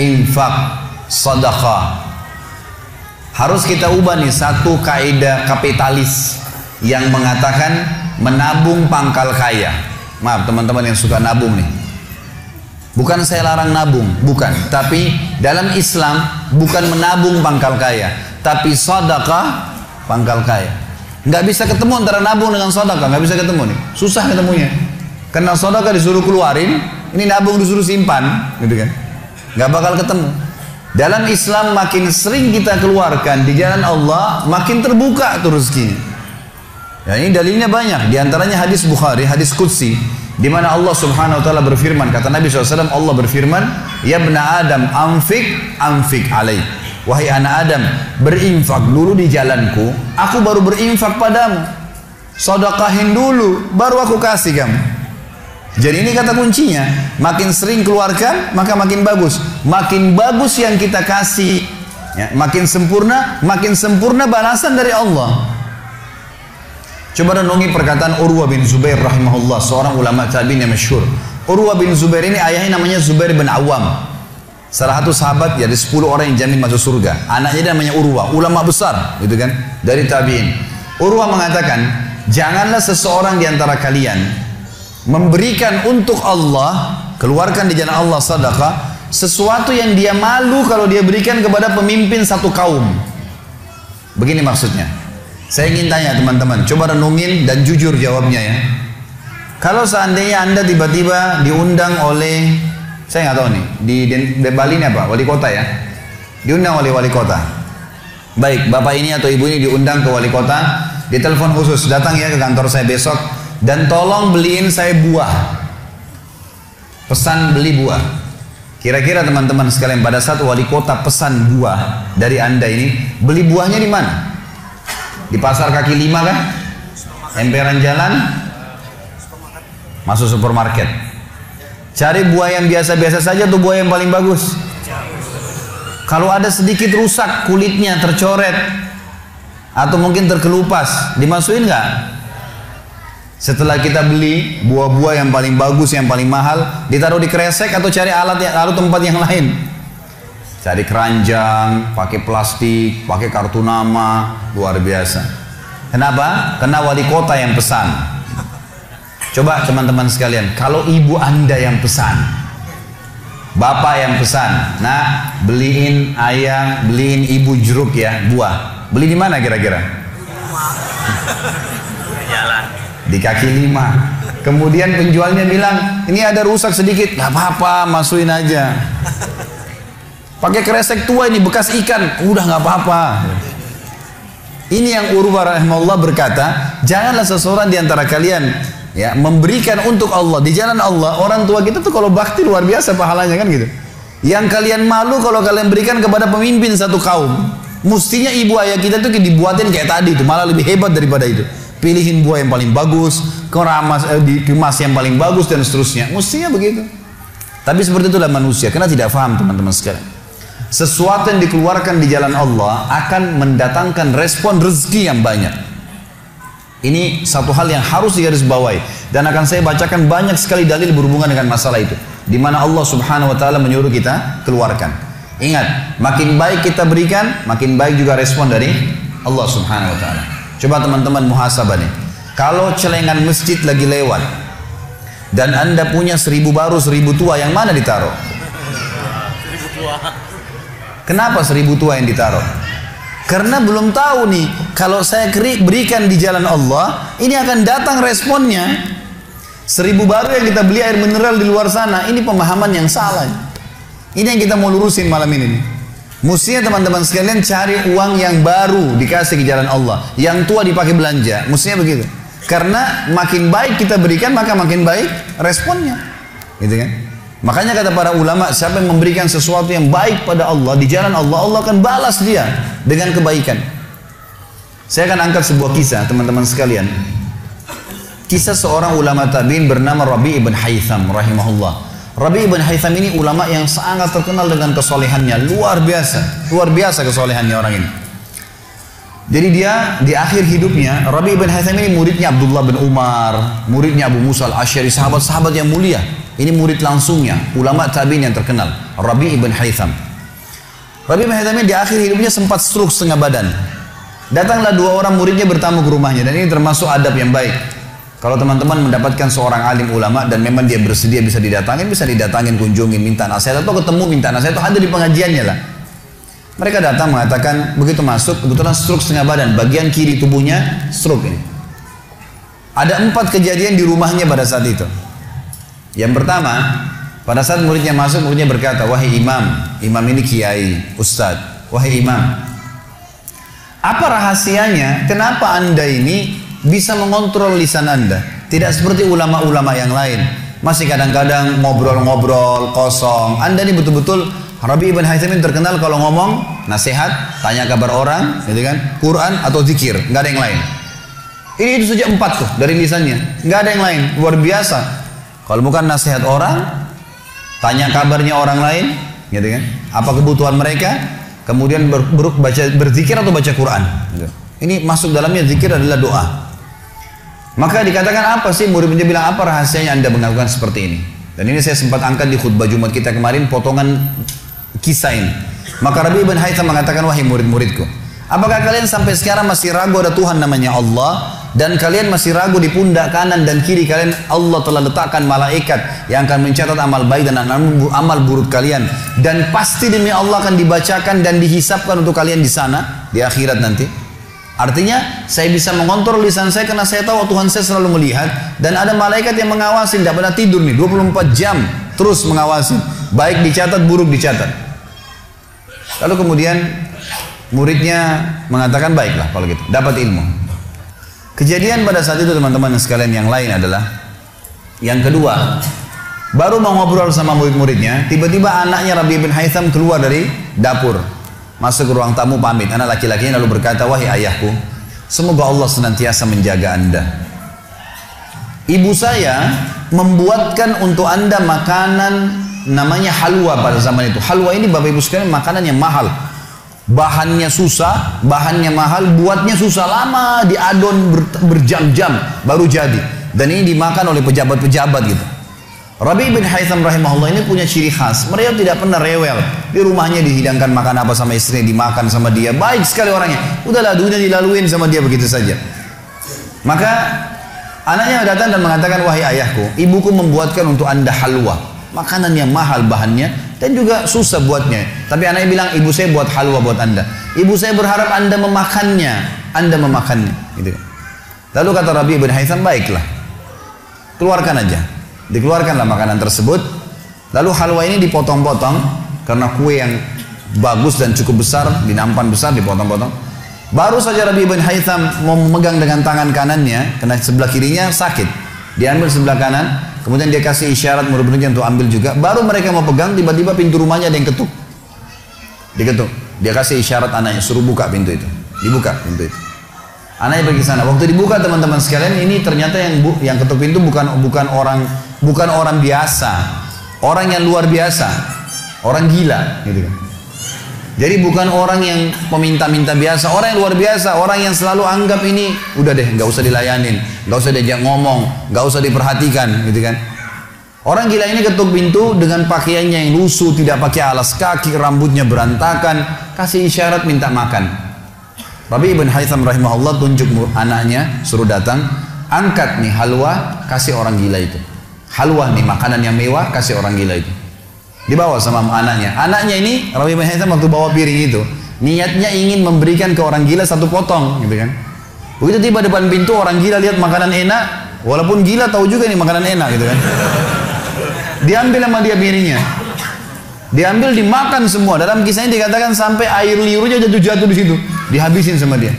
infak, sedekah. Harus kita ubah nih satu kaidah kapitalis yang mengatakan menabung pangkal kaya. Maaf teman-teman yang suka nabung nih. Bukan saya larang nabung, bukan. Tapi dalam Islam bukan menabung pangkal kaya, tapi sedekah pangkal kaya. Nggak bisa ketemu antara nabung dengan sedekah, nggak bisa ketemu nih. Susah ketemunya. Karena sedekah disuruh keluarin, ini nabung disuruh simpan, gitu kan. Nggak bakal ketemu. Dalam Islam makin sering kita keluarkan di jalan Allah, makin terbuka tuh rezekinya. Ya ini dalilnya banyak. Di antaranya hadis Bukhari, hadis Qudsi, di mana Allah Subhanahu wa taala berfirman, kata Nabi SAW, Allah berfirman, "Ya bena Adam, amfik, amfik alaih." Wahai anak Adam, berinfak dulu di jalanku, aku baru berinfak padamu. Sodakahin dulu, baru aku kasih kamu. Jadi ini kata kuncinya, makin sering keluarkan, maka makin bagus. Makin bagus yang kita kasih, ya, makin sempurna, makin sempurna balasan dari Allah. Coba renungi perkataan Urwa bin Zubair rahimahullah, seorang ulama tabi'in yang masyhur. Urwa bin Zubair ini ayahnya namanya Zubair bin Awam. Salah satu sahabat ya, dari 10 orang yang jamin masuk surga. Anaknya namanya Urwa, ulama besar, gitu kan? Dari tabi'in. Urwa mengatakan, janganlah seseorang di antara kalian memberikan untuk Allah, keluarkan di jalan Allah sadaqah, sesuatu yang dia malu kalau dia berikan kepada pemimpin satu kaum. Begini maksudnya. Saya ingin tanya teman-teman, coba renungin dan jujur jawabnya ya. Kalau seandainya Anda tiba-tiba diundang oleh, saya nggak tahu nih, di, di, di Bali ini apa? Wali kota ya? Diundang oleh wali kota. Baik, bapak ini atau ibu ini diundang ke wali kota, ditelepon khusus, datang ya ke kantor saya besok, dan tolong beliin saya buah. Pesan beli buah. Kira-kira teman-teman sekalian pada saat wali kota pesan buah dari anda ini, beli buahnya di mana? Di pasar kaki lima kan? Emperan jalan? Masuk supermarket. Cari buah yang biasa-biasa saja tuh buah yang paling bagus. Kalau ada sedikit rusak kulitnya tercoret atau mungkin terkelupas, dimasukin nggak? Setelah kita beli buah-buah yang paling bagus, yang paling mahal, ditaruh di kresek atau cari alat yang lalu tempat yang lain. Cari keranjang, pakai plastik, pakai kartu nama, luar biasa. Kenapa? Karena wali kota yang pesan. Coba teman-teman sekalian, kalau ibu anda yang pesan, bapak yang pesan, nah beliin ayah, beliin ibu jeruk ya, buah. Beli di mana kira-kira? Di kaki lima. Kemudian penjualnya bilang, ini ada rusak sedikit, nggak apa-apa, masukin aja. Pakai kresek tua ini bekas ikan, udah nggak apa-apa. Ini yang Urwa rahimahullah berkata, janganlah seseorang di antara kalian ya memberikan untuk Allah di jalan Allah. Orang tua kita tuh kalau bakti luar biasa pahalanya kan gitu. Yang kalian malu kalau kalian berikan kepada pemimpin satu kaum. Mestinya ibu ayah kita tuh dibuatin kayak tadi itu, malah lebih hebat daripada itu. Pilihin buah yang paling bagus, keramas eh, dikemas yang paling bagus dan seterusnya. Mestinya begitu. Tapi seperti itulah manusia, karena tidak paham teman-teman sekalian. Sesuatu yang dikeluarkan di jalan Allah akan mendatangkan respon rezeki yang banyak. Ini satu hal yang harus digarisbawahi dan akan saya bacakan banyak sekali dalil berhubungan dengan masalah itu. Di mana Allah Subhanahu wa taala menyuruh kita keluarkan. Ingat, makin baik kita berikan, makin baik juga respon dari Allah Subhanahu wa taala. Coba teman-teman muhasabah nih. Kalau celengan masjid lagi lewat dan Anda punya seribu baru, seribu tua, yang mana ditaruh? Seribu tua. Kenapa seribu tua yang ditaruh? Karena belum tahu nih, kalau saya berikan di jalan Allah, ini akan datang responnya. Seribu baru yang kita beli air mineral di luar sana, ini pemahaman yang salah. Ini yang kita mau lurusin malam ini. Nih. Mestinya teman-teman sekalian cari uang yang baru dikasih ke jalan Allah. Yang tua dipakai belanja. Mestinya begitu. Karena makin baik kita berikan, maka makin baik responnya. Gitu kan? Makanya kata para ulama, siapa yang memberikan sesuatu yang baik pada Allah di jalan Allah, Allah akan balas dia dengan kebaikan. Saya akan angkat sebuah kisah teman-teman sekalian. Kisah seorang ulama tabi'in bernama Rabi ibn Haytham rahimahullah. Rabi ibn Haytham ini ulama yang sangat terkenal dengan kesolehannya, luar biasa, luar biasa kesolehannya orang ini. Jadi dia di akhir hidupnya, Rabi ibn Haytham ini muridnya Abdullah bin Umar, muridnya Abu Musa al-Asyari, sahabat-sahabat yang mulia Ini murid langsungnya, ulama tabi'in yang terkenal, Rabi ibn Haytham. Rabi ibn Haytham ini di akhir hidupnya sempat stroke setengah badan. Datanglah dua orang muridnya bertamu ke rumahnya dan ini termasuk adab yang baik. Kalau teman-teman mendapatkan seorang alim ulama dan memang dia bersedia bisa didatangin, bisa didatangin, kunjungin, minta nasihat atau ketemu minta nasihat atau ada di pengajiannya lah. Mereka datang mengatakan begitu masuk kebetulan stroke setengah badan, bagian kiri tubuhnya stroke ini. Ada empat kejadian di rumahnya pada saat itu. Yang pertama, pada saat muridnya masuk, muridnya berkata, wahai imam, imam ini kiai, ustad, wahai imam, apa rahasianya? Kenapa anda ini bisa mengontrol lisan anda? Tidak seperti ulama-ulama yang lain. Masih kadang-kadang ngobrol-ngobrol kosong. Anda ini betul-betul Rabi ibn Haytham terkenal kalau ngomong nasihat, tanya kabar orang, gitu kan, Quran atau zikir, nggak ada yang lain. Ini itu saja empat tuh dari lisannya, nggak ada yang lain, luar biasa. Kalau bukan nasihat orang, tanya kabarnya orang lain, gitu kan? Apa kebutuhan mereka? Kemudian ber, ber, baca berzikir atau baca Quran. Gitu. Ini masuk dalamnya zikir adalah doa. Maka dikatakan apa sih murid-muridnya bilang apa rahasianya anda melakukan seperti ini? Dan ini saya sempat angkat di khutbah Jumat kita kemarin potongan kisah ini. Maka Rabi ibn Haytham mengatakan wahai murid-muridku, apakah kalian sampai sekarang masih ragu ada Tuhan namanya Allah? dan kalian masih ragu di pundak kanan dan kiri kalian Allah telah letakkan malaikat yang akan mencatat amal baik dan amal buruk kalian dan pasti demi Allah akan dibacakan dan dihisapkan untuk kalian di sana di akhirat nanti artinya saya bisa mengontrol lisan saya karena saya tahu Tuhan saya selalu melihat dan ada malaikat yang mengawasi tidak pernah tidur nih 24 jam terus mengawasi baik dicatat buruk dicatat. Lalu kemudian muridnya mengatakan baiklah kalau gitu dapat ilmu. Kejadian pada saat itu teman-teman sekalian yang lain adalah yang kedua, baru mau ngobrol sama murid-muridnya, tiba-tiba anaknya Rabi bin Haytham keluar dari dapur, masuk ke ruang tamu pamit. Anak laki-lakinya lalu berkata, wahai ayahku, semoga Allah senantiasa menjaga anda. Ibu saya membuatkan untuk anda makanan namanya halwa pada zaman itu. Halwa ini bapak ibu sekalian makanan yang mahal bahannya susah, bahannya mahal, buatnya susah lama, diadon ber, berjam-jam baru jadi. Dan ini dimakan oleh pejabat-pejabat gitu. Rabi bin Haytham rahimahullah ini punya ciri khas. Mereka tidak pernah rewel. Di rumahnya dihidangkan makan apa sama istrinya, dimakan sama dia. Baik sekali orangnya. Udahlah dunia dilaluin sama dia begitu saja. Maka anaknya datang dan mengatakan, wahai ayahku, ibuku membuatkan untuk anda halwa. Makanan yang mahal bahannya, dan juga susah buatnya. Tapi anaknya bilang, ibu saya buat halwa buat anda. Ibu saya berharap anda memakannya. Anda memakannya. Gitu. Lalu kata Rabi bin Haytham, baiklah. Keluarkan aja. Dikeluarkanlah makanan tersebut. Lalu halwa ini dipotong-potong. Karena kue yang bagus dan cukup besar, di nampan besar dipotong-potong. Baru saja Rabi bin Haytham memegang dengan tangan kanannya, karena sebelah kirinya sakit. Diambil sebelah kanan, Kemudian dia kasih isyarat murid-muridnya untuk ambil juga. Baru mereka mau pegang, tiba-tiba pintu rumahnya ada yang ketuk. Diketuk. Dia kasih isyarat anaknya, suruh buka pintu itu. Dibuka pintu itu. Anaknya pergi sana. Waktu dibuka teman-teman sekalian, ini ternyata yang bu, yang ketuk pintu bukan bukan orang bukan orang biasa, orang yang luar biasa, orang gila, gitu kan. Jadi bukan orang yang peminta-minta biasa, orang yang luar biasa, orang yang selalu anggap ini udah deh, nggak usah dilayanin, nggak usah diajak ngomong, nggak usah diperhatikan, gitu kan? Orang gila ini ketuk pintu dengan pakaiannya yang lusuh, tidak pakai alas kaki, rambutnya berantakan, kasih isyarat minta makan. Rabi ibn Haytham rahimahullah tunjuk anaknya, suruh datang, angkat nih halwa, kasih orang gila itu. Halwa nih makanan yang mewah, kasih orang gila itu. Dibawa sama anaknya. Anaknya ini Rabi Haytham waktu bawa piring itu, niatnya ingin memberikan ke orang gila satu potong, gitu kan. Begitu tiba depan pintu orang gila lihat makanan enak, walaupun gila tahu juga ini makanan enak gitu kan. Diambil sama dia piringnya. Diambil dimakan semua. Dalam kisahnya dikatakan sampai air liurnya jatuh-jatuh di situ, dihabisin sama dia.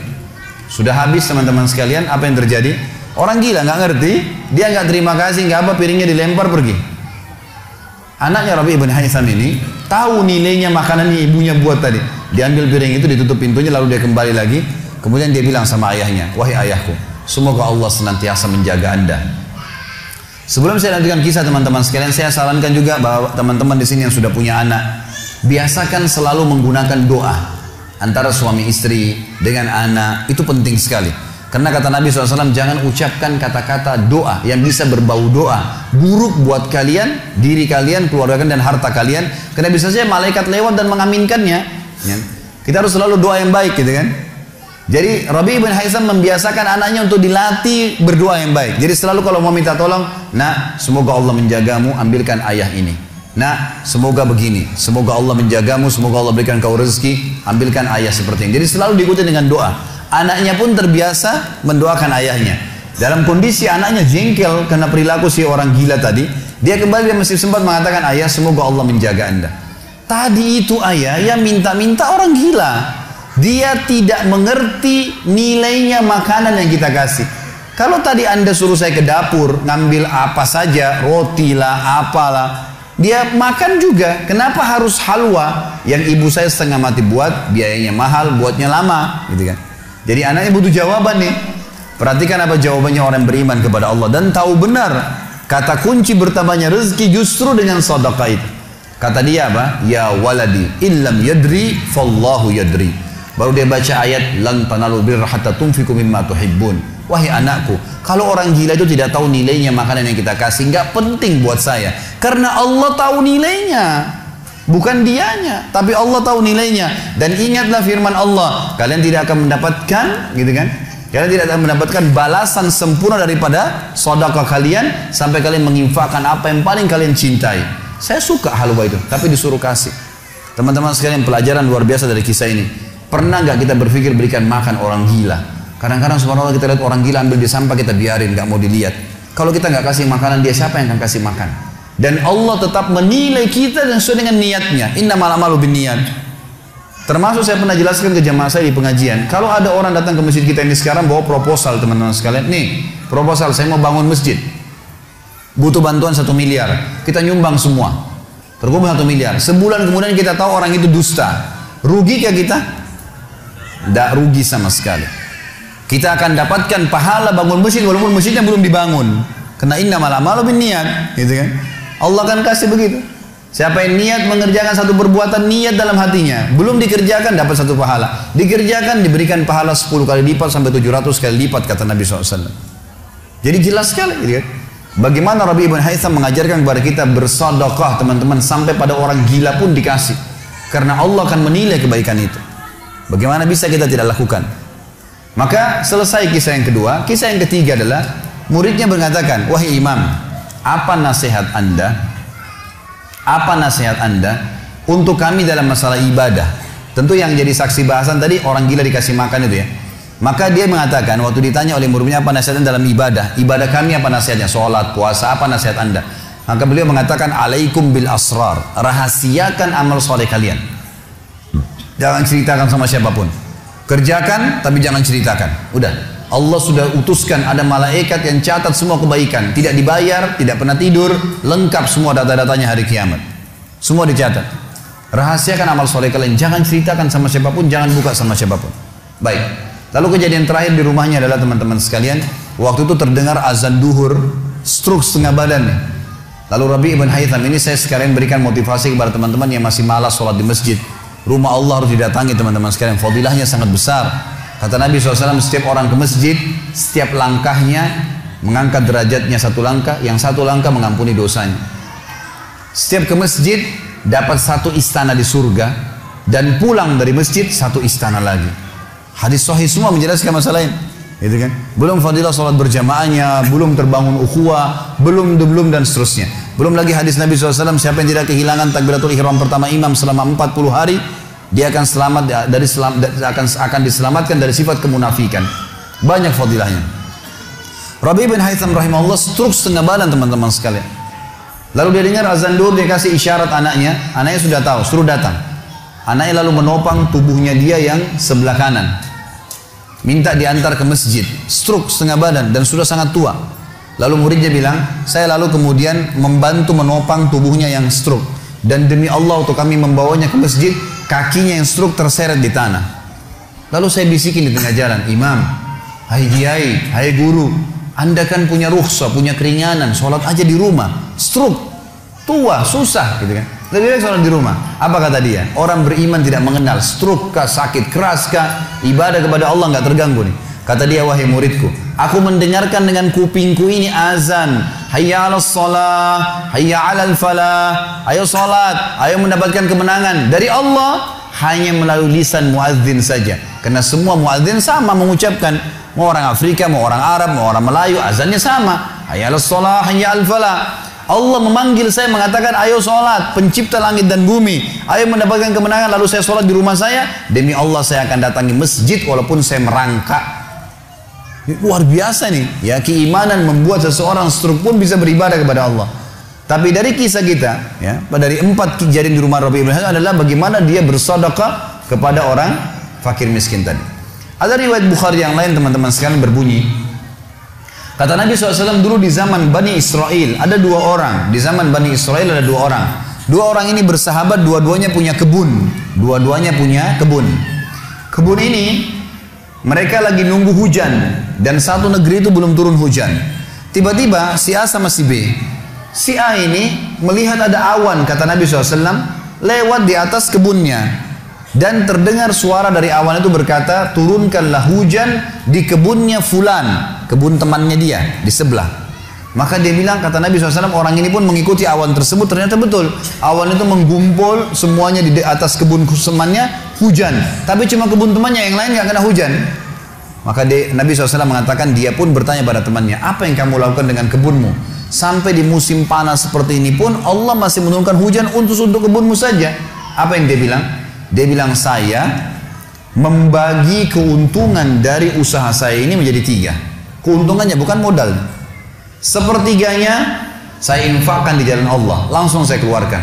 Sudah habis teman-teman sekalian, apa yang terjadi? Orang gila nggak ngerti, dia nggak terima kasih, nggak apa, piringnya dilempar pergi. Anaknya Rabi ibn Haytham ini tahu nilainya makanan yang ibunya buat tadi. Diambil piring itu, ditutup pintunya, lalu dia kembali lagi. Kemudian dia bilang sama ayahnya, wahai ayahku, semoga Allah senantiasa menjaga anda. Sebelum saya lanjutkan kisah teman-teman sekalian, saya sarankan juga bahwa teman-teman di sini yang sudah punya anak, biasakan selalu menggunakan doa antara suami istri dengan anak itu penting sekali. Karena kata Nabi SAW, jangan ucapkan kata-kata doa yang bisa berbau doa. Buruk buat kalian, diri kalian, keluarga kalian, dan harta kalian. Karena bisa saja malaikat lewat dan mengaminkannya. Ya. Kita harus selalu doa yang baik gitu kan. Jadi Rabi bin Haisam membiasakan anaknya untuk dilatih berdoa yang baik. Jadi selalu kalau mau minta tolong, nah semoga Allah menjagamu, ambilkan ayah ini. Nah semoga begini, semoga Allah menjagamu, semoga Allah berikan kau rezeki, ambilkan ayah seperti ini. Jadi selalu diikuti dengan doa. Anaknya pun terbiasa mendoakan ayahnya. Dalam kondisi anaknya jengkel karena perilaku si orang gila tadi, dia kembali dia masih sempat mengatakan, ayah semoga Allah menjaga anda. Tadi itu ayah yang minta-minta orang gila. Dia tidak mengerti nilainya makanan yang kita kasih. Kalau tadi anda suruh saya ke dapur, ngambil apa saja, roti lah, apalah, dia makan juga. Kenapa harus halwa yang ibu saya setengah mati buat, biayanya mahal, buatnya lama, gitu kan? Jadi anaknya butuh jawaban nih. Perhatikan apa jawabannya orang beriman kepada Allah dan tahu benar kata kunci bertambahnya rezeki justru dengan sedekah itu. Kata dia apa? Ya waladi illam yadri fallahu yadri. Baru dia baca ayat lan tanalu birra hatta tunfiqu mimma tuhibbun. Wahai anakku, kalau orang gila itu tidak tahu nilainya makanan yang kita kasih, nggak penting buat saya. Karena Allah tahu nilainya. Bukan dianya, tapi Allah tahu nilainya. Dan ingatlah firman Allah, kalian tidak akan mendapatkan, gitu kan? Kalian tidak akan mendapatkan balasan sempurna daripada sodaka kalian sampai kalian menginfakkan apa yang paling kalian cintai. Saya suka halwa itu, tapi disuruh kasih. Teman-teman sekalian pelajaran luar biasa dari kisah ini. Pernah nggak kita berpikir berikan makan orang gila? Kadang-kadang subhanallah kita lihat orang gila ambil di sampah kita biarin, nggak mau dilihat. Kalau kita nggak kasih makanan dia siapa yang akan kasih makan? Dan Allah tetap menilai kita dan sesuai dengan niatnya. Inna malam malu bin niat. Termasuk saya pernah jelaskan ke jamaah saya di pengajian. Kalau ada orang datang ke masjid kita ini sekarang bawa proposal teman-teman sekalian. Nih, proposal saya mau bangun masjid. Butuh bantuan satu miliar. Kita nyumbang semua. Terkumpul satu miliar. Sebulan kemudian kita tahu orang itu dusta. Rugi kah kita? Tidak rugi sama sekali. Kita akan dapatkan pahala bangun masjid walaupun masjidnya belum dibangun. Karena inna malam malu bin niat. Gitu kan? Allah akan kasih begitu. Siapa yang niat mengerjakan satu perbuatan niat dalam hatinya, belum dikerjakan dapat satu pahala. Dikerjakan diberikan pahala 10 kali lipat sampai 700 kali lipat kata Nabi SAW. Jadi jelas sekali gitu kan. Bagaimana Rabi ibn Haytham mengajarkan kepada kita bersedekah teman-teman sampai pada orang gila pun dikasih. Karena Allah akan menilai kebaikan itu. Bagaimana bisa kita tidak lakukan? Maka selesai kisah yang kedua. Kisah yang ketiga adalah muridnya mengatakan, wahai imam, apa nasihat Anda? Apa nasihat Anda untuk kami dalam masalah ibadah? Tentu yang jadi saksi bahasan tadi orang gila dikasih makan itu ya. Maka dia mengatakan waktu ditanya oleh muridnya apa nasihatnya dalam ibadah? Ibadah kami apa nasihatnya? Sholat, puasa, apa nasihat Anda? Maka beliau mengatakan alaikum bil asrar. Rahasiakan amal soleh kalian. Jangan ceritakan sama siapa pun. Kerjakan tapi jangan ceritakan. Udah. Allah sudah utuskan ada malaikat yang catat semua kebaikan, tidak dibayar, tidak pernah tidur, lengkap semua data-datanya hari kiamat. Semua dicatat. Rahasiakan amal soleh kalian, jangan ceritakan sama siapa pun, jangan buka sama siapa pun. Baik. Lalu kejadian terakhir di rumahnya adalah teman-teman sekalian, waktu itu terdengar azan duhur, stroke setengah badan. Lalu Rabi ibn Haytham ini saya sekalian berikan motivasi kepada teman-teman yang masih malas sholat di masjid. Rumah Allah harus didatangi teman-teman sekalian. Fadilahnya sangat besar. Kata Nabi SAW, setiap orang ke masjid, setiap langkahnya mengangkat derajatnya satu langkah, yang satu langkah mengampuni dosanya. Setiap ke masjid, dapat satu istana di surga, dan pulang dari masjid, satu istana lagi. Hadis sahih semua menjelaskan masalah ini. Gitu kan? Belum fadilah sholat berjamaahnya, belum terbangun ukhuwah, belum belum dan seterusnya. Belum lagi hadis Nabi SAW, siapa yang tidak kehilangan takbiratul ihram pertama imam selama 40 hari, dia akan selamat dari akan akan diselamatkan dari sifat kemunafikan. Banyak fadilahnya. Rabi bin Haytham rahimahullah struk setengah badan teman-teman sekalian. Lalu dia dengar azan dur dia kasih isyarat anaknya, anaknya sudah tahu, suruh datang. Anaknya lalu menopang tubuhnya dia yang sebelah kanan. Minta diantar ke masjid, struk setengah badan dan sudah sangat tua. Lalu muridnya bilang, saya lalu kemudian membantu menopang tubuhnya yang struk. Dan demi Allah untuk kami membawanya ke masjid, kakinya yang struk terseret di tanah. Lalu saya bisikin di tengah jalan, Imam, hai kiai, hai guru, anda kan punya rukhsah, punya keringanan, sholat aja di rumah, struk, tua, susah, gitu kan. Lebih baik sholat di rumah. Apa kata dia? Orang beriman tidak mengenal struk kah, sakit keras kah, ibadah kepada Allah nggak terganggu nih. Kata dia, wahai muridku, aku mendengarkan dengan kupingku ini azan. Hayya ala salah, hayya ala falah. Ayo salat, ayo mendapatkan kemenangan. Dari Allah, hanya melalui lisan muadzin saja. Karena semua muadzin sama mengucapkan. Mau orang Afrika, mau orang Arab, mau orang Melayu, azannya sama. Hayya ala salah, hayya ala falah. Allah memanggil saya mengatakan ayo sholat pencipta langit dan bumi ayo mendapatkan kemenangan lalu saya sholat di rumah saya demi Allah saya akan datangi masjid walaupun saya merangkak luar biasa nih ya keimanan membuat seseorang struk pun bisa beribadah kepada Allah tapi dari kisah kita ya dari empat kejadian di rumah Rabi Ibrahim adalah bagaimana dia bersedekah kepada orang fakir miskin tadi ada riwayat Bukhari yang lain teman-teman sekalian berbunyi Kata Nabi SAW dulu di zaman Bani Israel ada dua orang. Di zaman Bani Israel ada dua orang. Dua orang ini bersahabat, dua-duanya punya kebun. Dua-duanya punya kebun. Kebun ini mereka lagi nunggu hujan dan satu negeri itu belum turun hujan. Tiba-tiba si A sama si B. Si A ini melihat ada awan kata Nabi SAW lewat di atas kebunnya. Dan terdengar suara dari awan itu berkata, turunkanlah hujan di kebunnya fulan, kebun temannya dia di sebelah. Maka dia bilang, kata Nabi SAW, orang ini pun mengikuti awan tersebut, ternyata betul. Awan itu menggumpul semuanya di atas kebun temannya, hujan. Tapi cuma kebun temannya, yang lain nggak kena hujan. Maka dia, Nabi SAW mengatakan, dia pun bertanya pada temannya, apa yang kamu lakukan dengan kebunmu? Sampai di musim panas seperti ini pun, Allah masih menurunkan hujan untuk untuk kebunmu saja. Apa yang dia bilang? Dia bilang saya membagi keuntungan dari usaha saya ini menjadi tiga. Keuntungannya bukan modal. Sepertiganya saya infakkan di jalan Allah, langsung saya keluarkan.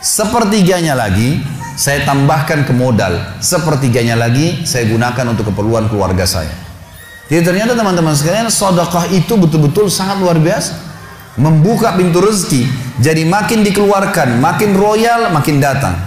Sepertiganya lagi saya tambahkan ke modal. Sepertiganya lagi saya gunakan untuk keperluan keluarga saya. Jadi ternyata teman-teman sekalian, sedekah itu betul-betul sangat luar biasa. Membuka pintu rezeki. Jadi makin dikeluarkan, makin royal, makin datang.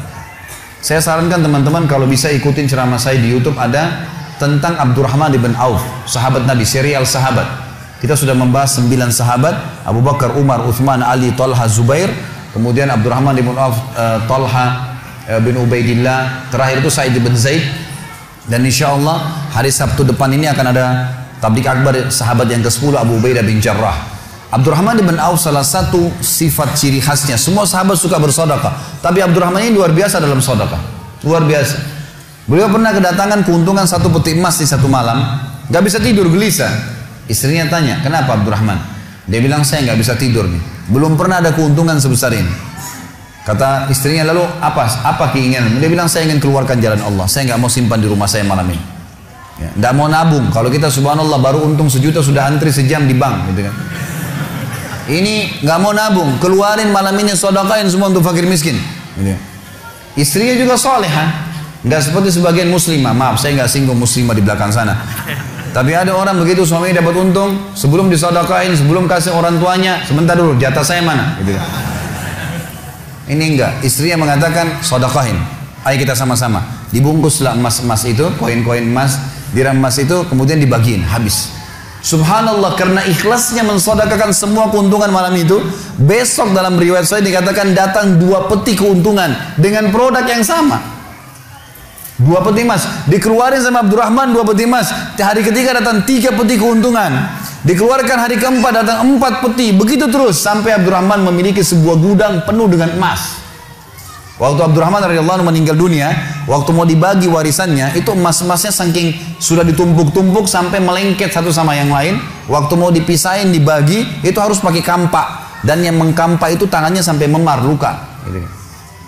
Saya sarankan teman-teman kalau bisa ikutin ceramah saya di YouTube ada tentang Abdurrahman bin Auf, sahabat Nabi, serial sahabat. Kita sudah membahas sembilan sahabat, Abu Bakar, Umar, Uthman, Ali, Talha, Zubair, kemudian Abdurrahman bin Auf, uh, Talha uh, bin Ubaidillah, terakhir itu Sa'id bin Zaid. Dan insya Allah hari Sabtu depan ini akan ada tablik akbar sahabat yang ke-10 Abu Ubaidah bin Jarrah. Abdurrahman bin Auf salah satu sifat ciri khasnya. Semua sahabat suka bersodakah. Tapi Abdurrahman ini luar biasa dalam sodakah. Luar biasa. Beliau pernah kedatangan keuntungan satu peti emas di satu malam. Gak bisa tidur, gelisah. Istrinya tanya, kenapa Abdurrahman? Dia bilang, saya gak bisa tidur nih. Belum pernah ada keuntungan sebesar ini. Kata istrinya lalu apa apa keinginan? Dia bilang saya ingin keluarkan jalan Allah. Saya nggak mau simpan di rumah saya malam ini. Ya, nggak mau nabung. Kalau kita subhanallah baru untung sejuta sudah antri sejam di bank, gitu kan. Ini nggak mau nabung, keluarin malam ini sodakain semua untuk fakir miskin. Gitu. Istrinya juga soleha, nggak seperti sebagian muslimah. Maaf, saya nggak singgung muslimah di belakang sana. Tapi ada orang begitu suaminya dapat untung, sebelum disodakain, sebelum kasih orang tuanya, sebentar dulu, jatah saya mana? Gitu. Ini enggak, istrinya mengatakan sodakain. Ayo kita sama-sama. Dibungkuslah emas-emas itu, koin-koin emas, dirham emas itu, kemudian dibagiin, habis. Subhanallah karena ikhlasnya mensodakakan semua keuntungan malam itu Besok dalam riwayat saya dikatakan datang dua peti keuntungan Dengan produk yang sama Dua peti emas Dikeluarin sama Abdurrahman dua peti emas Hari ketiga datang tiga peti keuntungan Dikeluarkan hari keempat datang empat peti Begitu terus sampai Abdurrahman memiliki sebuah gudang penuh dengan emas Waktu Abdurrahman radhiyallahu meninggal dunia, waktu mau dibagi warisannya, itu emas-emasnya saking sudah ditumpuk-tumpuk sampai melengket satu sama yang lain. Waktu mau dipisahin dibagi, itu harus pakai kampak dan yang mengkampak itu tangannya sampai memar luka. Gitu.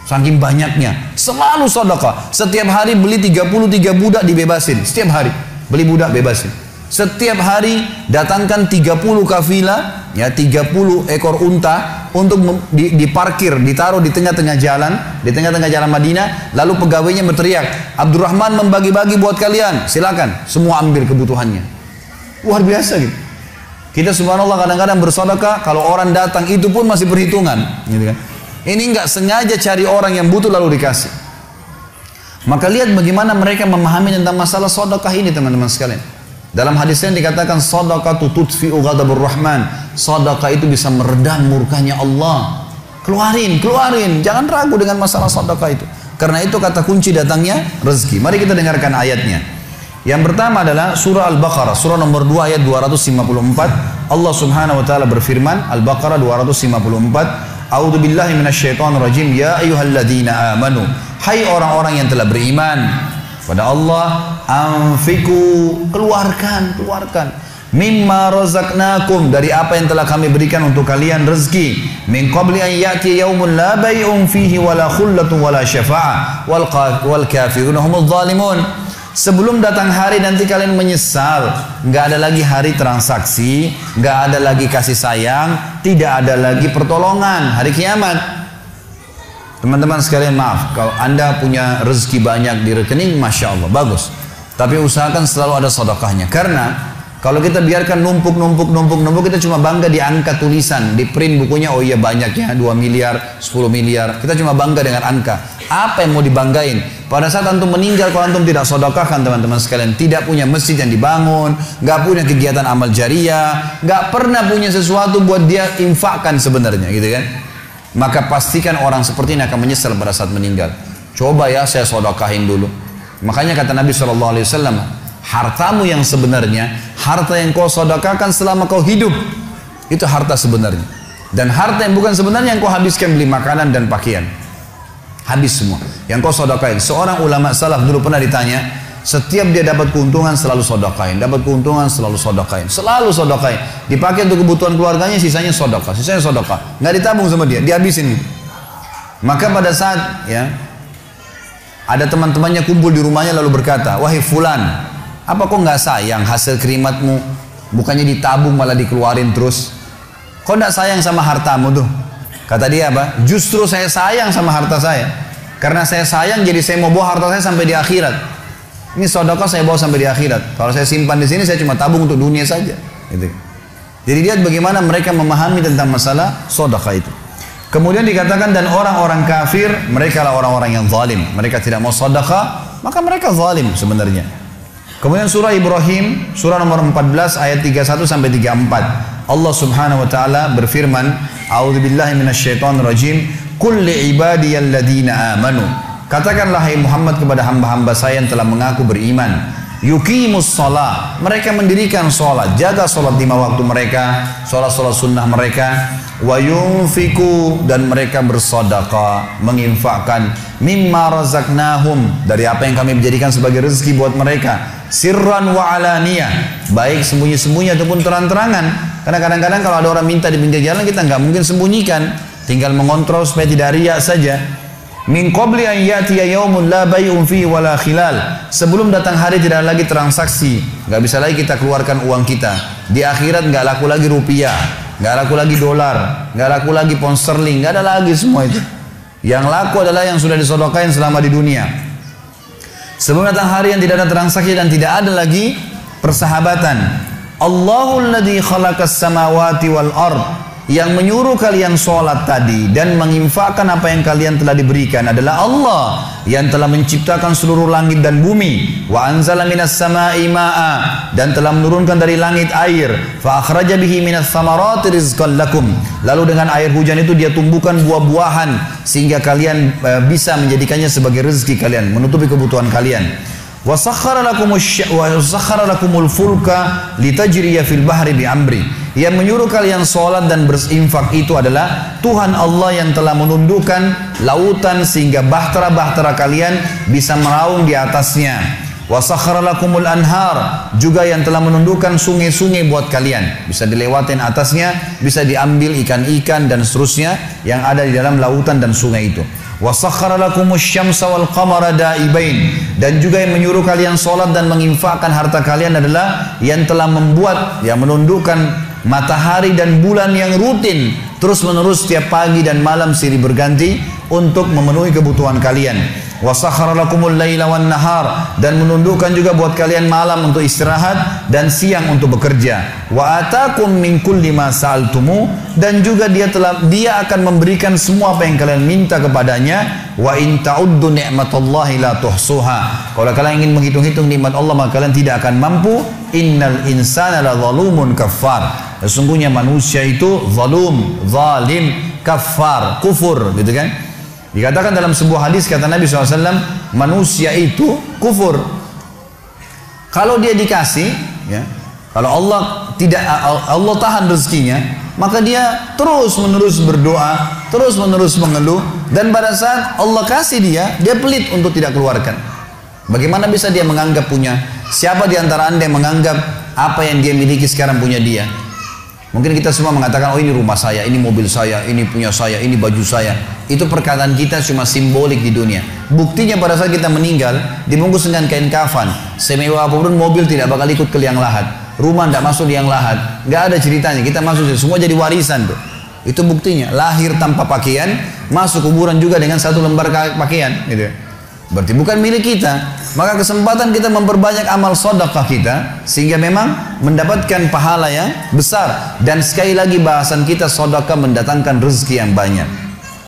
Saking banyaknya, selalu sedekah. Setiap hari beli 33 budak dibebasin, setiap hari beli budak bebasin. Setiap hari datangkan 30 kafilah, ya 30 ekor unta untuk diparkir, ditaruh di tengah-tengah jalan, di tengah-tengah jalan Madinah, lalu pegawainya berteriak, Abdurrahman membagi-bagi buat kalian, silakan, semua ambil kebutuhannya. Luar biasa gitu. Kita subhanallah kadang-kadang bersedekah, kalau orang datang itu pun masih perhitungan, gitu kan. Ini nggak sengaja cari orang yang butuh lalu dikasih. Maka lihat bagaimana mereka memahami tentang masalah sedekah ini teman-teman sekalian. Dalam hadis yang dikatakan sadaqatu tutfi'u ghadabur rahman. Sadaqah itu bisa meredam murkanya Allah. Keluarin, keluarin. Jangan ragu dengan masalah sadaqah itu. Karena itu kata kunci datangnya rezeki. Mari kita dengarkan ayatnya. Yang pertama adalah surah Al-Baqarah, surah nomor 2 ayat 254. Allah Subhanahu wa taala berfirman, Al-Baqarah 254, A'udzu billahi minasyaitonir rajim. Ya ayyuhalladzina amanu. Hai orang-orang yang telah beriman pada Allah, anfiku, keluarkan, keluarkan mimma razaqnakum dari apa yang telah kami berikan untuk kalian rezeki min qabli an ya'ti yaumun la bay'un fihi wala khullatun wala wal kafirun humudz zalimun Sebelum datang hari nanti kalian menyesal, nggak ada lagi hari transaksi, nggak ada lagi kasih sayang, tidak ada lagi pertolongan hari kiamat. Teman-teman sekalian maaf, kalau anda punya rezeki banyak di rekening, masya Allah bagus. Tapi usahakan selalu ada sedekahnya, karena kalau kita biarkan numpuk, numpuk, numpuk, numpuk, kita cuma bangga di angka tulisan, di print bukunya, oh iya banyak ya, 2 miliar, 10 miliar. Kita cuma bangga dengan angka. Apa yang mau dibanggain? Pada saat antum meninggal, kalau antum tidak sodokahkan teman-teman sekalian, tidak punya masjid yang dibangun, nggak punya kegiatan amal jariah, nggak pernah punya sesuatu buat dia infakkan sebenarnya, gitu kan? Maka pastikan orang seperti ini akan menyesal pada saat meninggal. Coba ya saya sodokahin dulu. Makanya kata Nabi Shallallahu Alaihi Wasallam, hartamu yang sebenarnya, harta yang kau sedekahkan selama kau hidup, itu harta sebenarnya. Dan harta yang bukan sebenarnya yang kau habiskan beli makanan dan pakaian. Habis semua. Yang kau sedekahin. Seorang ulama salaf dulu pernah ditanya, setiap dia dapat keuntungan selalu sedekahin, dapat keuntungan selalu sedekahin, selalu sedekahin. Dipakai untuk kebutuhan keluarganya, sisanya sedekah, sisanya sedekah. Nggak ditabung sama dia, dihabisin. Maka pada saat ya ada teman-temannya kumpul di rumahnya lalu berkata, wahai fulan, apa kok nggak sayang hasil kerimatmu? Bukannya ditabung malah dikeluarin terus. Kok nggak sayang sama hartamu tuh? Kata dia apa? Justru saya sayang sama harta saya. Karena saya sayang jadi saya mau bawa harta saya sampai di akhirat. Ini sodokah saya bawa sampai di akhirat. Kalau saya simpan di sini saya cuma tabung untuk dunia saja. Gitu. Jadi lihat bagaimana mereka memahami tentang masalah sodokah itu. Kemudian dikatakan dan orang-orang kafir mereka lah orang-orang yang zalim. Mereka tidak mau sodokah maka mereka zalim sebenarnya. Kemudian surah Ibrahim, surah nomor 14 ayat 31 sampai 34. Allah Subhanahu wa taala berfirman, "A'udzu billahi minasyaitonir rajim. Qul li ibadiyalladzina amanu." Katakanlah hai Muhammad kepada hamba-hamba saya yang telah mengaku beriman, yuqimus sholat. Mereka mendirikan sholat, jaga sholat lima waktu mereka, sholat-sholat sunnah mereka, wa yunfiku dan mereka bersodaka, menginfakkan. Mimma razaqnahum. Dari apa yang kami menjadikan sebagai rezeki buat mereka. Sirran wa alaniyah. Baik sembunyi-sembunyi ataupun terang-terangan karena kadang-kadang kalau ada orang minta di pinggir jalan kita nggak mungkin sembunyikan. Tinggal mengontrol supaya tidak riak saja. Min qabli an yatiya yaumun la bay'un wala khilal. Sebelum datang hari tidak lagi transaksi. Nggak bisa lagi kita keluarkan uang kita. Di akhirat nggak laku lagi rupiah. Nggak laku lagi dolar. Nggak laku lagi pound sterling. Nggak ada lagi semua itu. Yang laku adalah yang sudah disodokain selama di dunia. Sebelum datang hari yang tidak ada transaksi dan tidak ada lagi persahabatan. Allahul ladzi khalaqas samawati wal ard yang menyuruh kalian sholat tadi dan menginfakkan apa yang kalian telah diberikan adalah Allah yang telah menciptakan seluruh langit dan bumi. Wa anzala minas sama'i ma'a dan telah menurunkan dari langit air. Fa akhraja bihi minas samarati rizqan lakum. Lalu dengan air hujan itu dia tumbuhkan buah-buahan sehingga kalian uh, bisa menjadikannya sebagai rezeki kalian menutupi kebutuhan kalian Wa sakhkhara fulka litajriya fil bahri bi amri. Yang menyuruh kalian sholat dan berinfak itu adalah Tuhan Allah yang telah menundukkan lautan sehingga bahtera-bahtera kalian bisa meraung di atasnya. Wa sakhkhara anhar juga yang telah menundukkan sungai-sungai buat kalian. Bisa dilewatin atasnya, bisa diambil ikan-ikan dan seterusnya yang ada di dalam lautan dan sungai itu dan juga yang menyuruh kalian sholat dan menginfakkan harta kalian adalah yang telah membuat yang menundukkan matahari dan bulan yang rutin terus menerus setiap pagi dan malam silih berganti untuk memenuhi kebutuhan kalian wasakhara lakumul laila wan nahar. Dan menundukkan juga buat kalian malam untuk istirahat dan siang untuk bekerja. Wa atakum min kulli ma dan juga dia telah dia akan memberikan semua apa yang kalian minta kepadanya. Wa in ta'uddu ni'matallahi la tuhsuha. Kalau kalian ingin menghitung-hitung nikmat Allah maka kalian tidak akan mampu. Innal insana la zalumun kafar Sesungguhnya manusia itu zalum, zalim, kafar, kufur, gitu kan? Dikatakan dalam sebuah hadis kata Nabi SAW, manusia itu kufur. Kalau dia dikasih, ya, kalau Allah tidak Allah tahan rezekinya, maka dia terus menerus berdoa, terus menerus mengeluh, dan pada saat Allah kasih dia, dia pelit untuk tidak keluarkan. Bagaimana bisa dia menganggap punya? Siapa di antara anda yang menganggap apa yang dia miliki sekarang punya dia? Mungkin kita semua mengatakan, oh ini rumah saya, ini mobil saya, ini punya saya, ini baju saya. Itu perkataan kita cuma simbolik di dunia. Buktinya pada saat kita meninggal, dibungkus dengan kain kafan. Semewah apa pun mobil tidak bakal ikut ke liang lahat. Rumah tidak masuk liang lahat. Gak ada ceritanya, kita masuk, semua jadi warisan tuh. Itu buktinya, lahir tanpa pakaian, masuk kuburan juga dengan satu lembar pakaian. Gitu. Berarti bukan milik kita. Maka kesempatan kita memperbanyak amal sodakah kita sehingga memang mendapatkan pahala yang besar. Dan sekali lagi bahasan kita sodakah mendatangkan rezeki yang banyak.